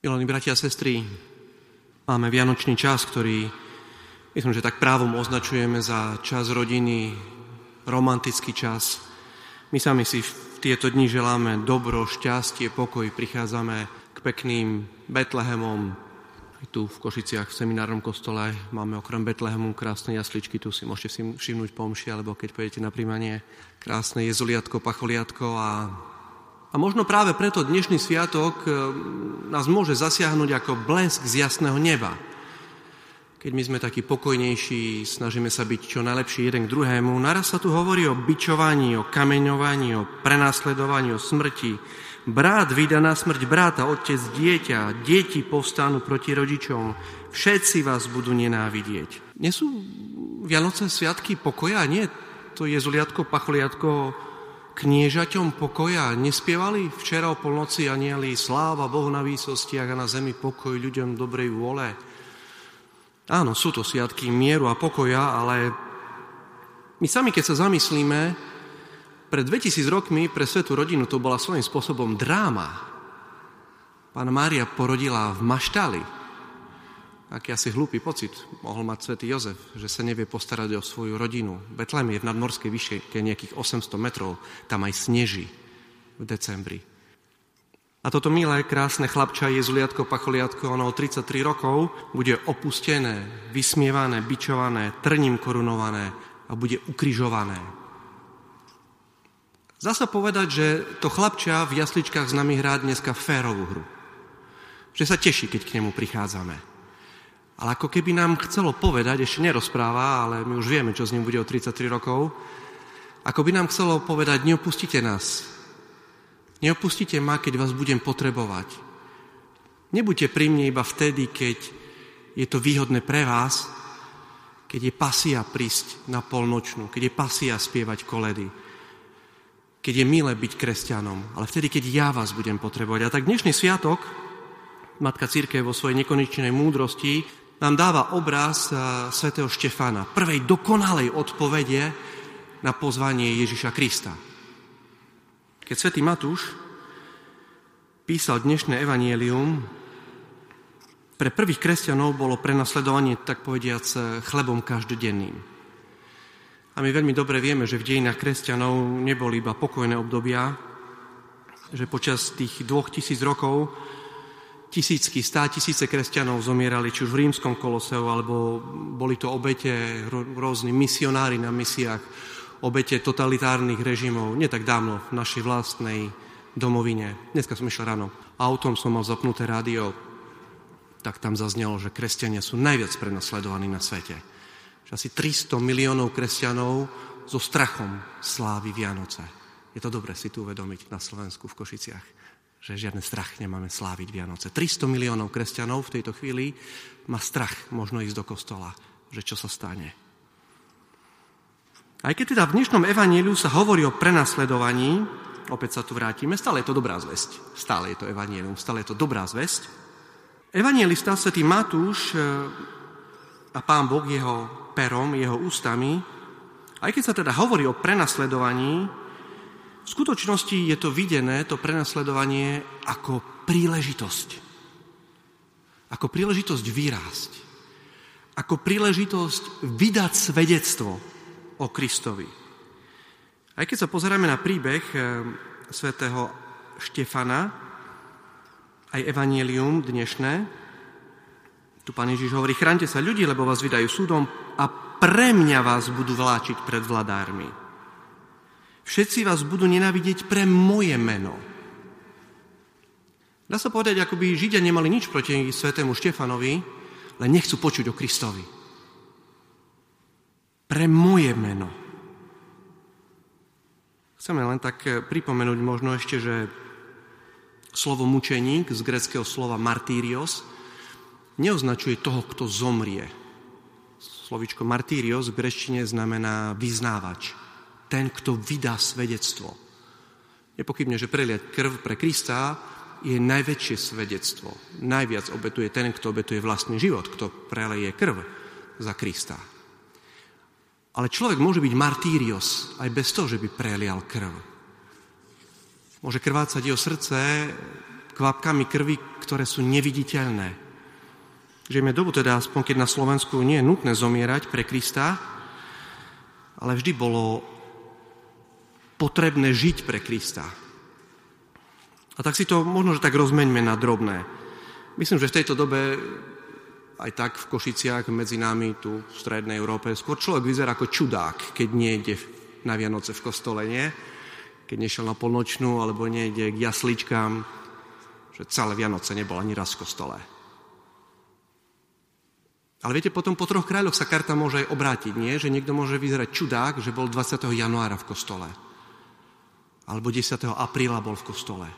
Milení bratia a sestry, máme vianočný čas, ktorý myslím, že tak právom označujeme za čas rodiny, romantický čas. My sami si v tieto dni želáme dobro, šťastie, pokoj, prichádzame k pekným Betlehemom. Aj tu v Košiciach v seminárnom kostole máme okrem Betlehemu krásne jasličky, tu si môžete si všimnúť pomši, alebo keď pôjdete na príjmanie, krásne jezuliatko, pacholiatko a a možno práve preto dnešný sviatok e, nás môže zasiahnuť ako blesk z jasného neba. Keď my sme takí pokojnejší, snažíme sa byť čo najlepší jeden k druhému, naraz sa tu hovorí o bičovaní, o kameňovaní, o prenasledovaní, o smrti. Brát vyda na smrť bráta, otec dieťa, deti povstanú proti rodičom, všetci vás budú nenávidieť. Nie sú Vianoce sviatky pokoja? Nie to jezuliatko, pacholiatko, kniežaťom pokoja. Nespievali včera o polnoci anieli sláva Bohu na výsostiach a na zemi pokoj ľuďom dobrej vôle. Áno, sú to sviatky mieru a pokoja, ale my sami, keď sa zamyslíme, pred 2000 rokmi pre svetú rodinu to bola svojím spôsobom dráma. Pána Mária porodila v maštali, aký asi hlúpy pocit mohol mať svätý Jozef, že sa nevie postarať o svoju rodinu. Betlem je v nadmorskej výške nejakých 800 metrov, tam aj sneží v decembri. A toto milé, krásne chlapča Jezuliatko, Pacholiatko, ono o 33 rokov bude opustené, vysmievané, bičované, trním korunované a bude ukrižované. Zdá sa povedať, že to chlapča v jasličkách s nami hrá dneska férovú hru. Že sa teší, keď k nemu prichádzame. Ale ako keby nám chcelo povedať, ešte nerozpráva, ale my už vieme, čo s ním bude o 33 rokov, ako by nám chcelo povedať, neopustite nás. Neopustite ma, keď vás budem potrebovať. Nebuďte pri mne iba vtedy, keď je to výhodné pre vás, keď je pasia prísť na polnočnú, keď je pasia spievať koledy, keď je milé byť kresťanom, ale vtedy, keď ja vás budem potrebovať. A tak dnešný sviatok, Matka Církev vo svojej nekonečnej múdrosti nám dáva obraz eh, svätého Štefana, prvej dokonalej odpovede na pozvanie Ježiša Krista. Keď svätý Matúš písal dnešné evanielium, pre prvých kresťanov bolo prenasledovanie, tak povediac, chlebom každodenným. A my veľmi dobre vieme, že v dejinách kresťanov neboli iba pokojné obdobia, že počas tých dvoch tisíc rokov tisícky, stá tisíce kresťanov zomierali, či už v rímskom koloseu, alebo boli to obete rôzni misionári na misiách, obete totalitárnych režimov, nie tak dávno v našej vlastnej domovine. Dneska som išiel ráno autom, som mal zapnuté rádio, tak tam zaznelo, že kresťania sú najviac prenasledovaní na svete. Že asi 300 miliónov kresťanov so strachom slávi Vianoce. Je to dobre si tu uvedomiť na Slovensku v Košiciach že žiadny strach nemáme sláviť Vianoce. 300 miliónov kresťanov v tejto chvíli má strach možno ísť do kostola, že čo sa stane. Aj keď teda v dnešnom evaníliu sa hovorí o prenasledovaní, opäť sa tu vrátime, stále je to dobrá zväzť. Stále je to evanílium, stále je to dobrá zväzť. Evanielista svätý Matúš e, a pán Boh jeho perom, jeho ústami, aj keď sa teda hovorí o prenasledovaní, v skutočnosti je to videné, to prenasledovanie, ako príležitosť. Ako príležitosť vyrásť. Ako príležitosť vydať svedectvo o Kristovi. Aj keď sa pozeráme na príbeh eh, svätého Štefana, aj evanielium dnešné, tu pán Ježiš hovorí, chránte sa ľudí, lebo vás vydajú súdom a pre mňa vás budú vláčiť pred vladármi. Všetci vás budú nenávidieť pre moje meno. Dá sa povedať, ako by Židia nemali nič proti svetému Štefanovi, len nechcú počuť o Kristovi. Pre moje meno. Chceme len tak pripomenúť možno ešte, že slovo mučeník z greckého slova martýrios neoznačuje toho, kto zomrie. Slovičko martýrios v greštine znamená vyznávač ten, kto vydá svedectvo. Nepochybne, že preliať krv pre Krista je najväčšie svedectvo. Najviac obetuje ten, kto obetuje vlastný život, kto preleje krv za Krista. Ale človek môže byť martýrios aj bez toho, že by prelial krv. Môže krvácať jeho srdce kvapkami krvi, ktoré sú neviditeľné. Žijeme dobu teda, aspoň keď na Slovensku nie je nutné zomierať pre Krista, ale vždy bolo potrebné žiť pre Krista. A tak si to možno, že tak rozmeňme na drobné. Myslím, že v tejto dobe aj tak v Košiciach medzi nami tu v strednej Európe skôr človek vyzerá ako čudák, keď nejde na Vianoce v kostole, nie? Keď nešiel na polnočnú alebo nejde k jasličkám, že celé Vianoce nebol ani raz v kostole. Ale viete, potom po troch kráľoch sa karta môže aj obrátiť, nie? Že niekto môže vyzerať čudák, že bol 20. januára v kostole. Alebo 10. apríla bol v kostole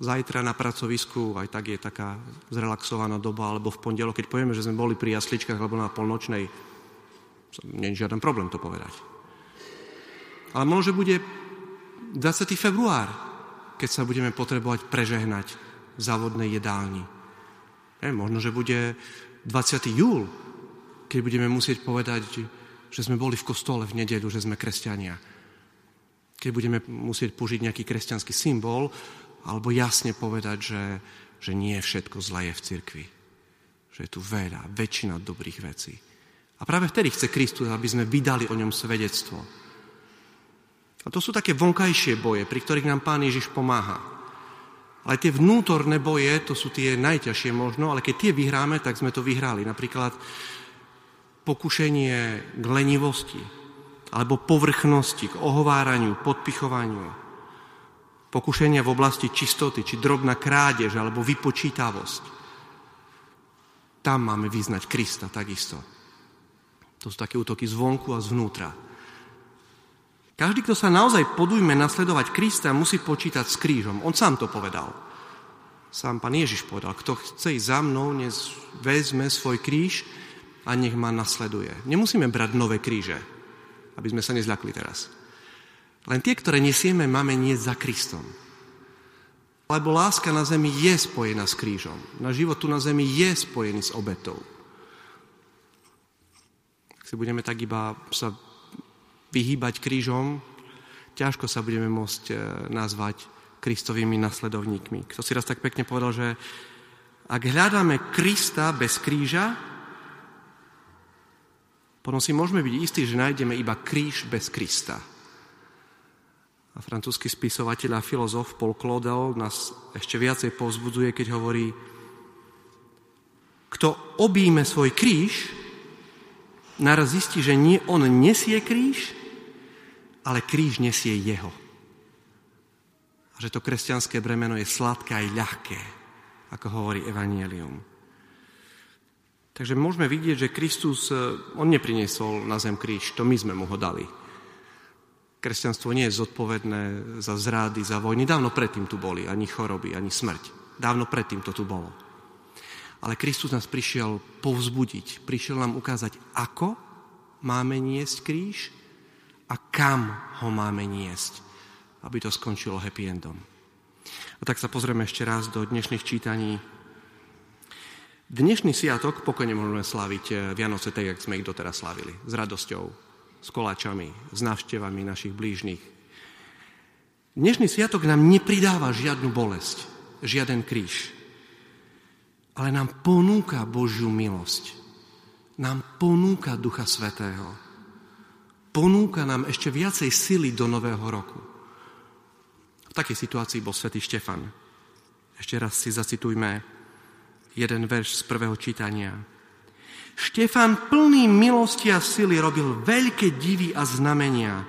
zajtra na pracovisku, aj tak je taká zrelaxovaná doba, alebo v pondelok, keď povieme, že sme boli pri jasličkách alebo na polnočnej, nie je žiaden problém to povedať. Ale možno, že bude 20. február, keď sa budeme potrebovať prežehnať v závodnej jedálni. Ne, možno, že bude 20. júl, keď budeme musieť povedať, že sme boli v kostole v nedeľu, že sme kresťania. Keď budeme musieť použiť nejaký kresťanský symbol, alebo jasne povedať, že, že nie všetko zlé je v cirkvi. Že je tu veľa, väčšina dobrých vecí. A práve vtedy chce Kristus, aby sme vydali o ňom svedectvo. A to sú také vonkajšie boje, pri ktorých nám Pán Ježiš pomáha. Ale tie vnútorné boje, to sú tie najťažšie možno, ale keď tie vyhráme, tak sme to vyhrali. Napríklad pokušenie k lenivosti, alebo povrchnosti, k ohováraniu, podpichovaniu, pokušenia v oblasti čistoty, či drobná krádež alebo vypočítavosť. Tam máme vyznať Krista takisto. To sú také útoky zvonku a zvnútra. Každý, kto sa naozaj podujme nasledovať Krista, musí počítať s krížom. On sám to povedal. Sám pán Ježiš povedal, kto chce ísť za mnou, vezme svoj kríž a nech ma nasleduje. Nemusíme brať nové kríže, aby sme sa nezľakli teraz. Len tie, ktoré nesieme, máme nie za Kristom. Lebo láska na zemi je spojená s krížom. Na život tu na zemi je spojený s obetou. Ak si budeme tak iba sa vyhýbať krížom, ťažko sa budeme môcť e, nazvať Kristovými nasledovníkmi. Kto si raz tak pekne povedal, že ak hľadáme Krista bez kríža, potom si môžeme byť istí, že nájdeme iba kríž bez Krista. A francúzsky spisovateľ a filozof Paul Claudel nás ešte viacej povzbudzuje, keď hovorí, kto obíme svoj kríž, naraz zistí, že nie on nesie kríž, ale kríž nesie jeho. A že to kresťanské bremeno je sladké aj ľahké, ako hovorí Evangelium. Takže môžeme vidieť, že Kristus, eh, on nepriniesol na zem kríž, to my sme mu ho dali. Kresťanstvo nie je zodpovedné za zrády, za vojny. Dávno predtým tu boli, ani choroby, ani smrť. Dávno predtým to tu bolo. Ale Kristus nás prišiel povzbudiť, prišiel nám ukázať, ako máme niesť kríž a kam ho máme niesť, aby to skončilo happy endom. A tak sa pozrieme ešte raz do dnešných čítaní. Dnešný sviatok pokojne môžeme slaviť eh, Vianoce tak, jak sme ich doteraz slavili. S radosťou, s koláčami, s návštevami našich blížnych. Dnešný sviatok nám nepridáva žiadnu bolesť, žiaden kríž, ale nám ponúka Božiu milosť. Nám ponúka Ducha Svetého. Ponúka nám ešte viacej sily do nového roku. V takej situácii bol svätý Štefan. Ešte raz si zacitujme jeden verš z prvého čítania. Štefan plný milosti a sily robil veľké divy a znamenia.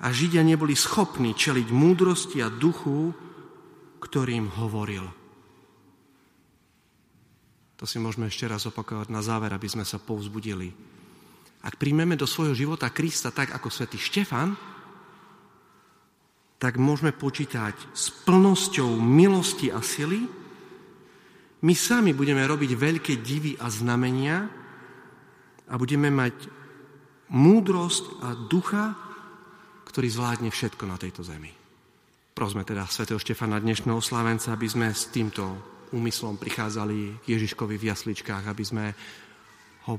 A Židia neboli schopní čeliť múdrosti a duchu, ktorým hovoril. To si môžeme ešte raz opakovať na záver, aby sme sa povzbudili. Ak príjmeme do svojho života Krista tak ako svätý Štefan, tak môžeme počítať s plnosťou milosti a sily, my sami budeme robiť veľké divy a znamenia a budeme mať múdrosť a ducha, ktorý zvládne všetko na tejto zemi. Prosme teda svätého Štefana dnešného oslávenca, aby sme s týmto úmyslom prichádzali k Ježiškovi v jasličkách, aby sme ho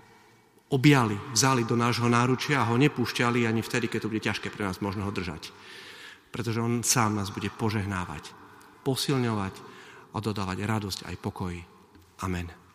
objali, vzali do nášho náručia a ho nepúšťali ani vtedy, keď to bude ťažké pre nás možno ho držať. Pretože on sám nás bude požehnávať, posilňovať, a ododávať radosť aj pokoj. Amen.